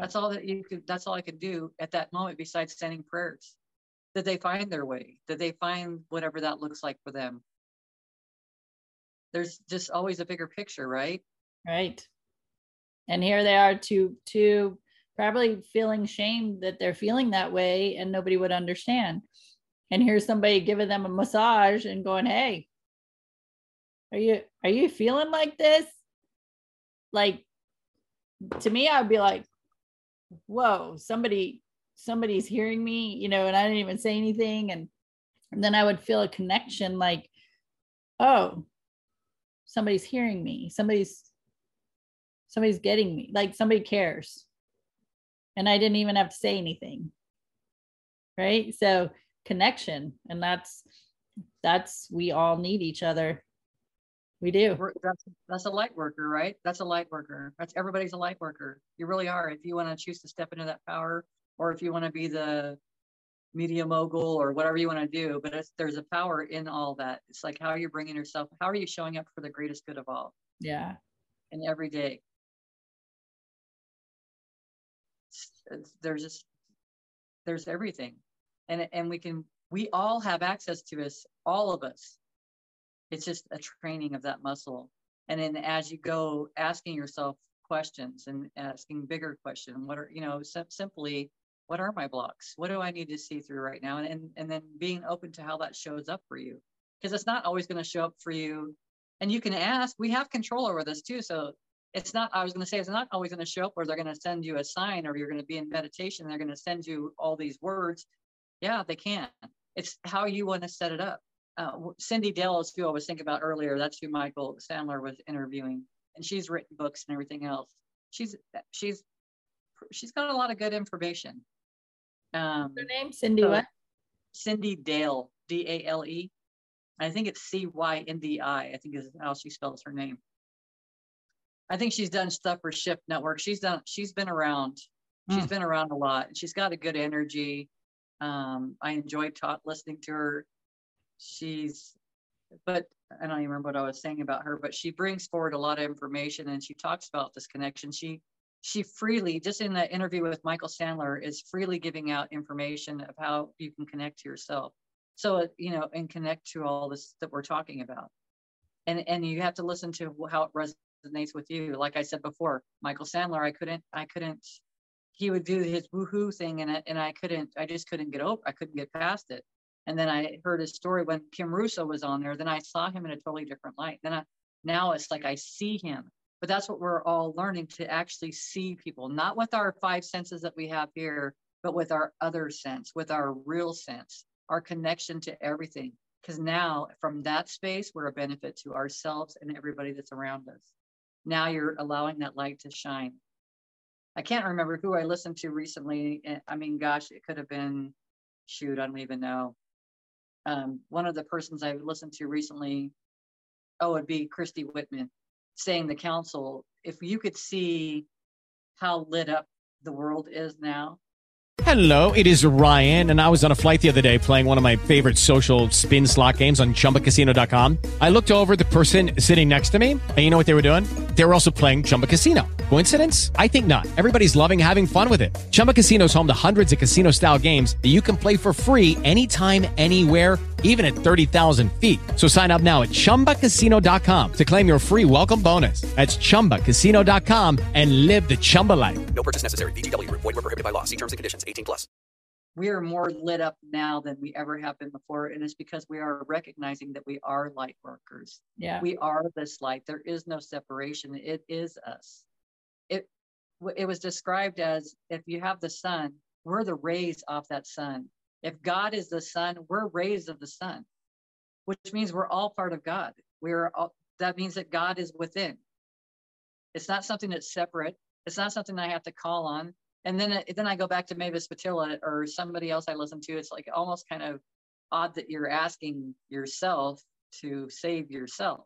that's all that you could, that's all I could do at that moment besides sending prayers. That they find their way, that they find whatever that looks like for them. There's just always a bigger picture, right? Right. And here they are to to probably feeling shame that they're feeling that way and nobody would understand. And here's somebody giving them a massage and going, "Hey, are you are you feeling like this?" Like to me, I'd be like, whoa, somebody, somebody's hearing me, you know, and I didn't even say anything. And, and then I would feel a connection like, oh, somebody's hearing me. Somebody's, somebody's getting me. Like somebody cares. And I didn't even have to say anything. Right. So connection. And that's, that's, we all need each other we do. That's, that's a light worker, right? That's a light worker. That's everybody's a light worker. You really are. If you want to choose to step into that power, or if you want to be the media mogul or whatever you want to do, but there's a power in all that. It's like how are you're bringing yourself, how are you showing up for the greatest good of all? Yeah. And every day. It's, it's, there's just, there's everything. And, and we can, we all have access to this, all of us it's just a training of that muscle. And then as you go asking yourself questions and asking bigger questions, what are, you know, sim- simply, what are my blocks? What do I need to see through right now? And, and, and then being open to how that shows up for you. Because it's not always going to show up for you. And you can ask, we have control over this too. So it's not, I was going to say, it's not always going to show up where they're going to send you a sign or you're going to be in meditation. They're going to send you all these words. Yeah, they can. It's how you want to set it up uh, Cyndi Dale is who I was thinking about earlier. That's who Michael Sandler was interviewing, and she's written books and everything else. She's she's she's got a lot of good information. Um, Her name Cindy so, what? Cyndi Dale, D A L E. I think it's C Y N D I. I think is how she spells her name. I think she's done stuff for Shift Network. She's done. She's been around. She's been around a lot. She's got a good energy. Um, I enjoyed ta- listening to her. She's, but I don't even remember what I was saying about her, but she brings forward a lot of information and she talks about this connection. She, she freely, just in the interview with Michael Sandler, is freely giving out information of how you can connect to yourself. So, uh, you know, and connect to all this that we're talking about. And, and you have to listen to how it resonates with you. Like I said before, Michael Sandler, I couldn't, I couldn't, he would do his woohoo thing and, I- and I couldn't, I just couldn't get over, I couldn't get past it. And then I heard his story when Kim Russo was on there. Then I saw him in a totally different light. Then I, now it's like I see him. But that's what we're all learning to actually see people, not with our five senses that we have here, but with our other sense, with our real sense, our connection to everything. Because now from that space, we're a benefit to ourselves and everybody that's around us. Now you're allowing that light to shine. I can't remember who I listened to recently. Eh, I mean, gosh, it could have been, shoot, I don't even know. Um, one of the persons I listened to recently, oh, it'd be Christy Whitman, saying the council, if you could see how lit up the world is now, Hello, it is Ryan, and I was on a flight the other day playing one of my favorite social spin slot games on chumbacasino.com. I looked over the person sitting next to me, and you know what they were doing? They were also playing Chumba Casino. Coincidence? I think not. Everybody's loving having fun with it. Chumba Casino is home to hundreds of casino style games that you can play for free anytime, anywhere, even at 30,000 feet. So sign up now at chumbacasino.com to claim your free welcome bonus. That's chumbacasino.com and live the Chumba life. No purchase necessary. VGW Group. Void were prohibited by law. See terms and conditions. 18 plus. we are more lit up now than we ever have been before. And it's because we are recognizing that we are light workers. Yeah. We are this light. There is no separation. It is us. It was described as if you have the sun, we're the rays off that sun. If God is the sun, we're rays of the sun, which means we're all part of God. We're all, that means that God is within. It's not something that's separate. It's not something I have to call on. And then uh, then I go back to Mavis Pittilla or somebody else I listen to. It's like almost kind of odd that you're asking yourself to save yourself.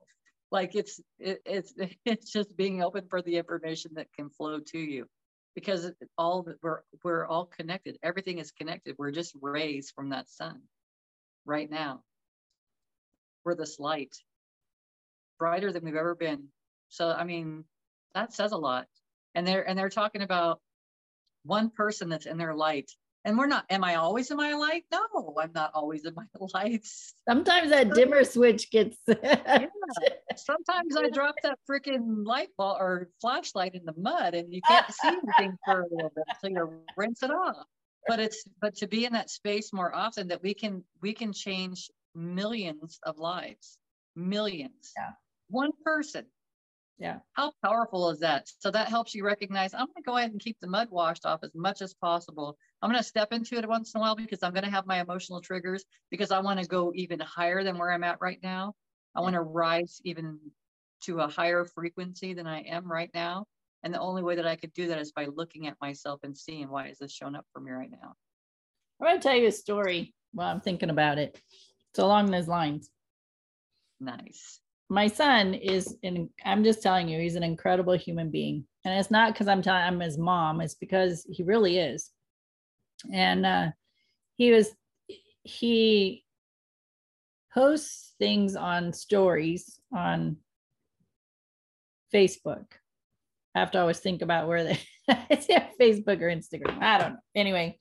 Like it's it, it's (laughs) it's just being open for the information that can flow to you, because all we're we're all connected. Everything is connected. We're just rays from that sun, right now. We're this light, brighter than we've ever been. So I mean, that says a lot. And they're and they're talking about one person that's in their light. And we're not, am I always in my light? No, I'm not always in my (laughs) lights. Sometimes that dimmer switch gets. (laughs) (laughs) Sometimes I drop that freaking light bulb or flashlight in the mud and you can't see anything for a little bit until you rinse it off. But it's but to be in that space more often that we can we can change millions of lives. Millions. Yeah. One person. Yeah. How powerful is that? So that helps you recognize I'm going to go ahead and keep the mud washed off as much as possible. I'm going to step into it once in a while because I'm going to have my emotional triggers because I want to go even higher than where I'm at right now. I want to rise even to a higher frequency than I am right now. And the only way that I could do that is by looking at myself and seeing why is this showing up for me right now. I'm going to tell you a story while I'm thinking about it. It's along those lines. Nice. My son is, in, I'm just telling you, he's an incredible human being. And it's not because I'm telling I'm his mom, it's because he really is. And uh, he was, he posts things on stories on Facebook. I have to always think about where they (laughs) it's Facebook or Instagram. I don't know. Anyway,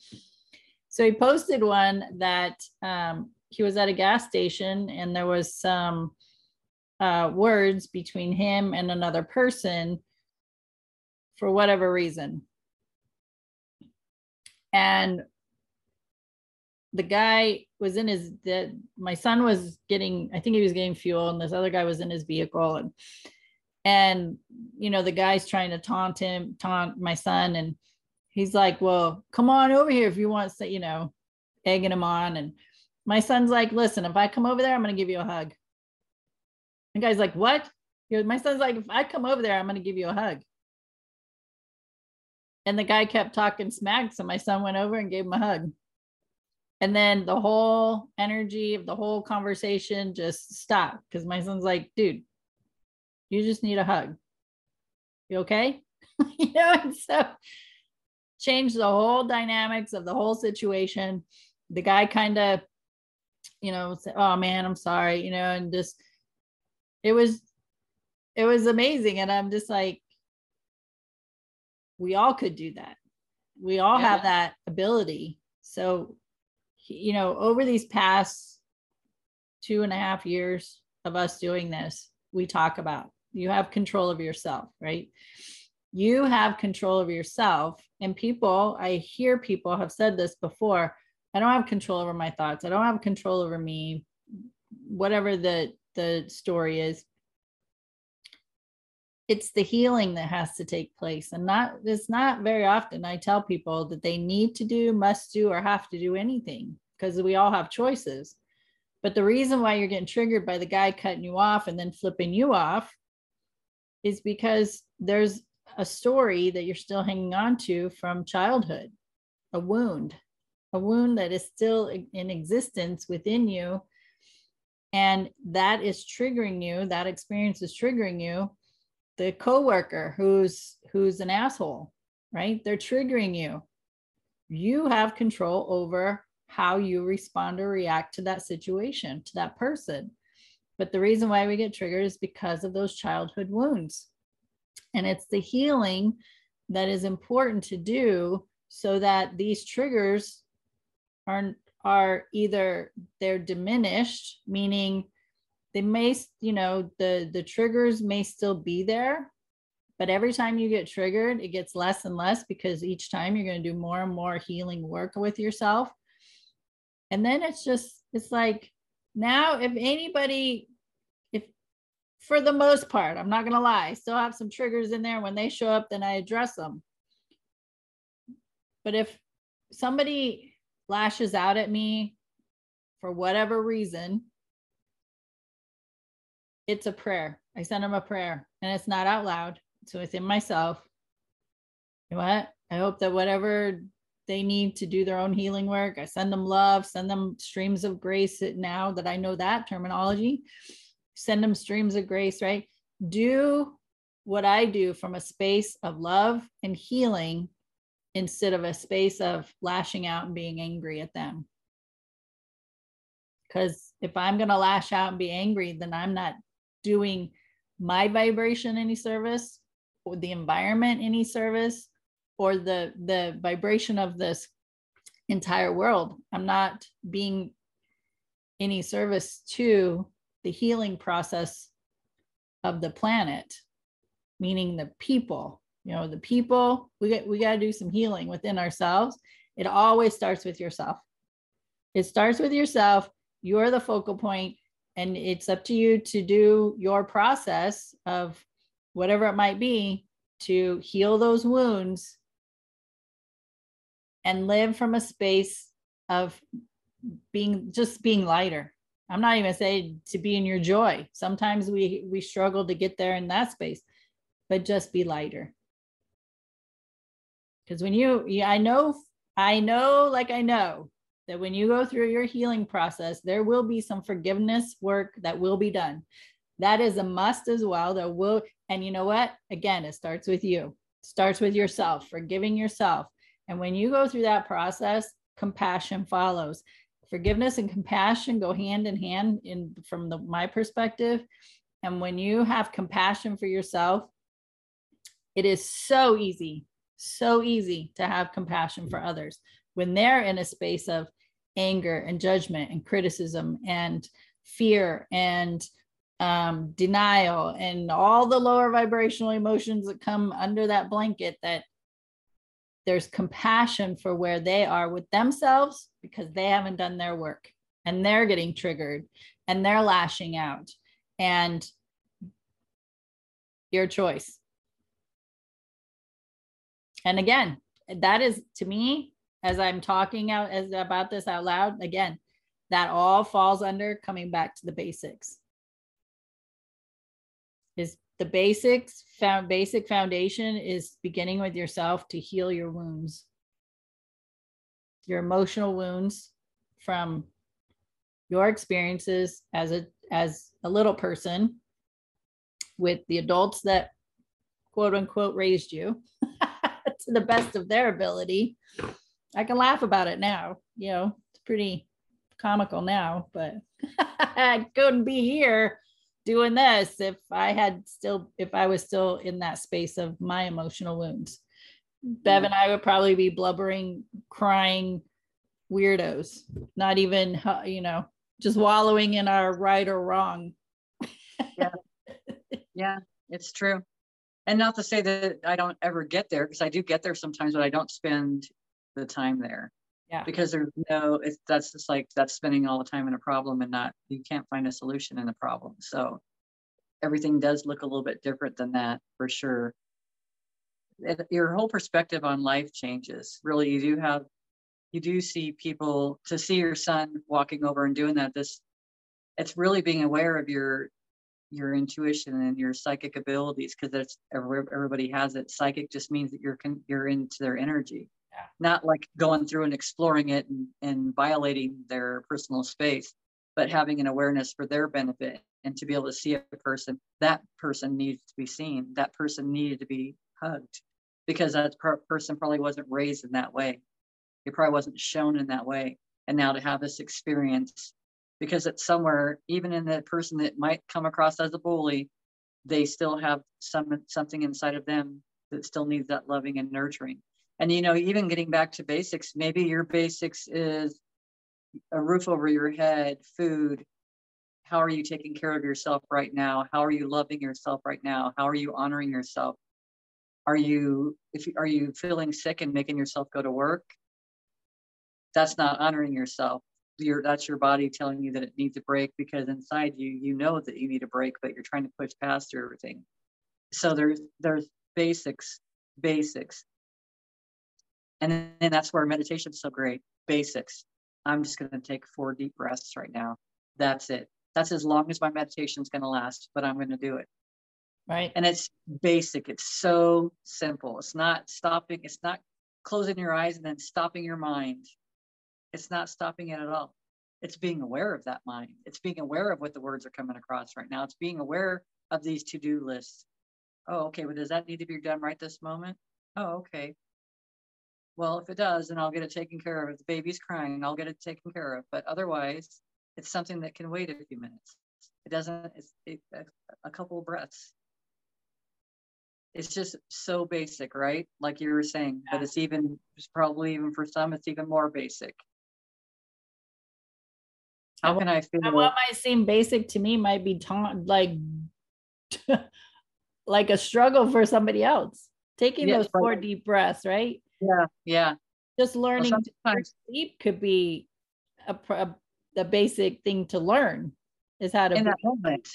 so he posted one that um, he was at a gas station and there was some uh, words between him and another person for whatever reason. And the guy was in his the, my son was getting i think he was getting fuel and this other guy was in his vehicle. And and you know the guy's trying to taunt him taunt my son. And he's like well come on over here if you want to you know egging him on. And my son's like listen if i come over there i'm going to give you a hug the guy's like what my son's like if i come over there i'm going to give you a hug and the guy kept talking smack so my son went over and gave him a hug and then the whole energy of the whole conversation just stopped because my son's like, dude, you just need a hug. You okay? (laughs) you know, and so changed the whole dynamics of the whole situation. The guy kind of, you know, said, "Oh man, I'm sorry," you know, and just it was it was amazing and I'm just like we all could do that. We all Yeah. have that ability. So, you know, over these past two and a half years of us doing this, we talk about you have control of yourself, right? You have control of yourself. And people, I hear people have said this before I don't have control over my thoughts. I don't have control over me, whatever the, the story is it's the healing that has to take place. And not it's not very often i tell people that they need to do must do or have to do anything because we all have choices. But the reason why you're getting triggered by the guy cutting you off and then flipping you off is because there's a story that you're still hanging on to from childhood a wound a wound that is still in existence within you and that is triggering you that experience is triggering you the coworker who's who's an asshole right? They're triggering you. You have control over how you respond or react to that situation to that person. But the reason why we get triggered is because of those childhood wounds. And it's the healing that is important to do so that these triggers are are either they're diminished meaning they may you know the the triggers may still be there but every time you get triggered it gets less and less because each time you're going to do more and more healing work with yourself. And then it's just it's like now if anybody if for the most part i'm not going to lie still have some triggers in there. When they show up then i address them. But if somebody lashes out at me for whatever reason it's a prayer. I send them a prayer and it's not out loud. So it's in myself. You know what? I hope that whatever they need to do their own healing work, I send them love, send them streams of grace now that I know that terminology. Send them streams of grace, right? Do what I do from a space of love and healing instead of a space of lashing out and being angry at them. Because if I'm going to lash out and be angry, then I'm not doing my vibration any service or the environment any service or the the vibration of this entire world i'm not being any service to the healing process of the planet meaning the people you know the people we get we got to do some healing within ourselves. It always starts with yourself. It starts with yourself. You're the focal point and it's up to you to do your process of whatever it might be to heal those wounds and live from a space of being just being lighter. I'm not even saying to be in your joy. Sometimes we we struggle to get there in that space but just be lighter because when you i know i know like i know that when you go through your healing process, there will be some forgiveness work that will be done. That is a must as well. That will, and you know what? Again, it starts with you, it starts with yourself, forgiving yourself. And when you go through that process, compassion follows. Forgiveness and compassion go hand in hand in from the, my perspective. And when you have compassion for yourself, it is so easy, so easy to have compassion for others when they're in a space of anger and judgment and criticism and fear and um, denial and all the lower vibrational emotions that come under that blanket that there's compassion for where they are with themselves because they haven't done their work and they're getting triggered and they're lashing out. And your choice and again that is to me as I'm talking out as about this out loud, again, that all falls under coming back to the basics. Is the basics found basic foundation is beginning with yourself to heal your wounds, your emotional wounds from your experiences as a as a little person with the adults that quote unquote raised you (laughs) to the best of their ability. I can laugh about it now. You know, it's pretty comical now, but (laughs) I couldn't be here doing this if I had still, if I was still in that space of my emotional wounds. Bev mm. and I would probably be blubbering, crying weirdos, not even, you know, just wallowing in our right or wrong. yeah. (laughs) Yeah, it's true. And not to say that I don't ever get there, because I do get there sometimes, but I don't spend the time there. Yeah. Because there's no, it's that's just like that's spending all the time in a problem and not you can't find a solution in the problem. So everything does look a little bit different than that for sure. It, your whole perspective on life changes. Really, you do have you do see people to see your son walking over and doing that. This it's really being aware of your your intuition and your psychic abilities because that's everybody has it. Psychic just means that you're you're into their energy yeah. not like going through and exploring it and, and violating their personal space, but having an awareness for their benefit and to be able to see a person, that person needs to be seen, that person needed to be hugged because that per- person probably wasn't raised in that way. It probably wasn't shown in that way. And now to have this experience, because it's somewhere, even in that person that might come across as a bully, they still have some something inside of them that still needs that loving and nurturing. And you know even getting back to basics maybe your basics is a roof over your head food. How are you taking care of yourself right now? How are you loving yourself right now? How are you honoring yourself? Are you if are you feeling sick and making yourself go to work? That's not honoring yourself your that's your body telling you that it needs a break because inside you you know that you need a break but you're trying to push past everything so there's there's basics basics and then that's where meditation is so great. Basics. I'm just going to take four deep breaths right now. That's it. That's as long as my meditation is going to last, but I'm going to do it. Right. And it's basic. It's so simple. It's not stopping. It's not closing your eyes and then stopping your mind. It's not stopping it at all. It's being aware of that mind. It's being aware of what the words are coming across right now. It's being aware of these to do lists. Oh, okay. Well, does that need to be done right this moment? Oh, okay. Well, if it does, then I'll get it taken care of. If the baby's crying, I'll get it taken care of. But otherwise, it's something that can wait a few minutes. It doesn't, it's it, a, a couple of breaths. It's just so basic, right? Like you were saying, yeah. but it's even, it's probably even for some, it's even more basic. How can I feel? And What might seem basic to me might be ta- like, (laughs) like a struggle for somebody else. Taking yes, those four right. deep breaths, right? Yeah, yeah. Just learning well, to sleep could be a, a, a, basic thing to learn is how to in that moment.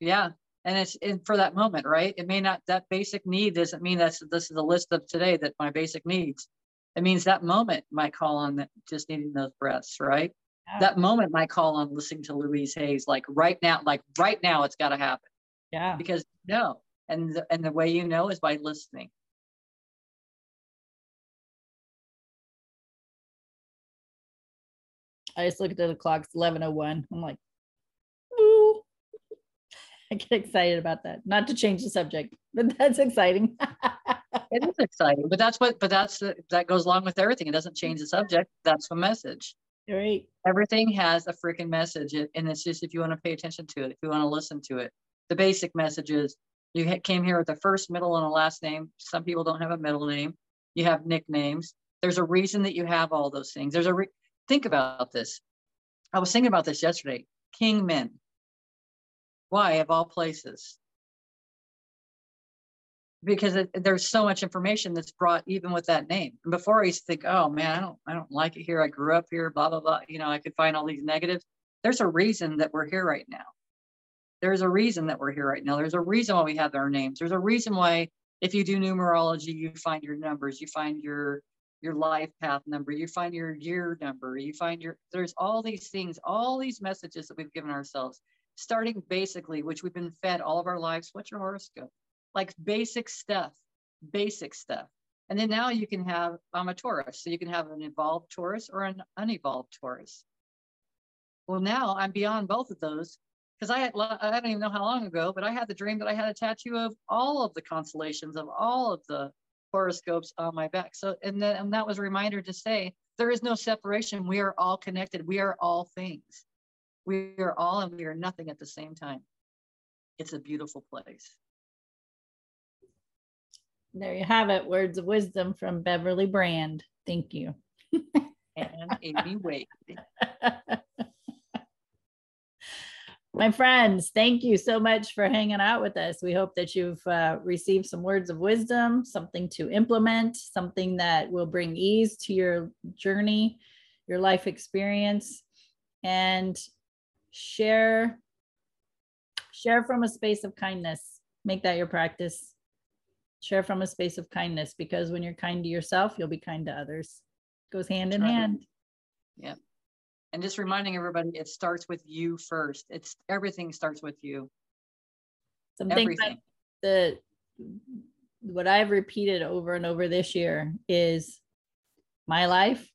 Yeah, and it's in for that moment, right? It may not that basic need doesn't mean that's this is the list of today that my basic needs. It means that moment might call on that just needing those breaths, right? Yeah. That moment might call on listening to Louise Hayes, like right now, like right now, it's got to happen. Yeah. Because no, and the, and the way you know is by listening. I just looked at the clock. It's eleven oh one. I'm like, Ooh. (laughs) I get excited about that. Not to change the subject, but (laughs) that's exciting. it is exciting, but that's what. But that's that goes along with everything. It doesn't change the subject. That's the message. Right. Everything has a freaking message, and it's just if you want to pay attention to it, if you want to listen to it. The basic message is you came here with a first, middle, and a last name. Some people don't have a middle name. You have nicknames. There's a reason that you have all those things. There's a re- Think about this. I was thinking about this yesterday. Kingman. Why, of all places? Because it, there's so much information that's brought even with that name. And before I used to think, oh man, I don't, I don't like it here. I grew up here, blah blah blah. You know, I could find all these negatives. There's a reason that we're here right now. There's a reason that we're here right now. There's a reason why we have our names. There's a reason why if you do numerology, you find your numbers, you find your your life path number, you find your year number, you find your, there's all these things, all these messages that we've given ourselves, starting basically, which we've been fed all of our lives. What's your horoscope? Like basic stuff, basic stuff. And then now you can have, I'm a Taurus, so you can have an evolved Taurus or an unevolved Taurus. Well, now I'm beyond both of those because I had, I don't even know how long ago, but I had the dream that I had a tattoo of all of the constellations of all of the horoscopes on my back. So, and then and that was a reminder to say there is no separation. We are all connected. We are all things. We are all and we are nothing at the same time. It's a beautiful place. There you have it. Words of wisdom from Beverly Brand. Thank you. and Amie Wade. (laughs) My friends, thank you so much for hanging out with us. We hope that you've uh, received some words of wisdom, something to implement, something that will bring ease to your journey, your life experience, and share share from a space of kindness. Make that your practice. Share from a space of kindness because when you're kind to yourself, you'll be kind to others. Goes hand in right. hand. Yeah. And just reminding everybody, it starts with you first. It's everything starts with you. Something that the what I've repeated over and over this year is my life,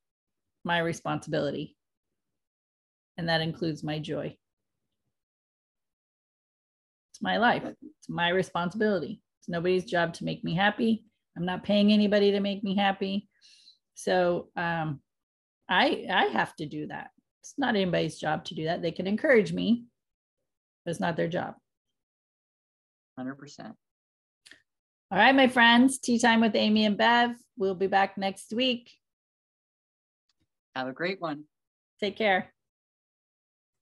my responsibility. And that includes my joy. It's my life. It's my responsibility. It's nobody's job to make me happy. I'm not paying anybody to make me happy. So um, I I have to do that. It's not anybody's job to do that. They can encourage me, but it's not their job. 100%. All right, my friends, tea time with Amie and Bev. We'll be back next week. Have a great one. Take care.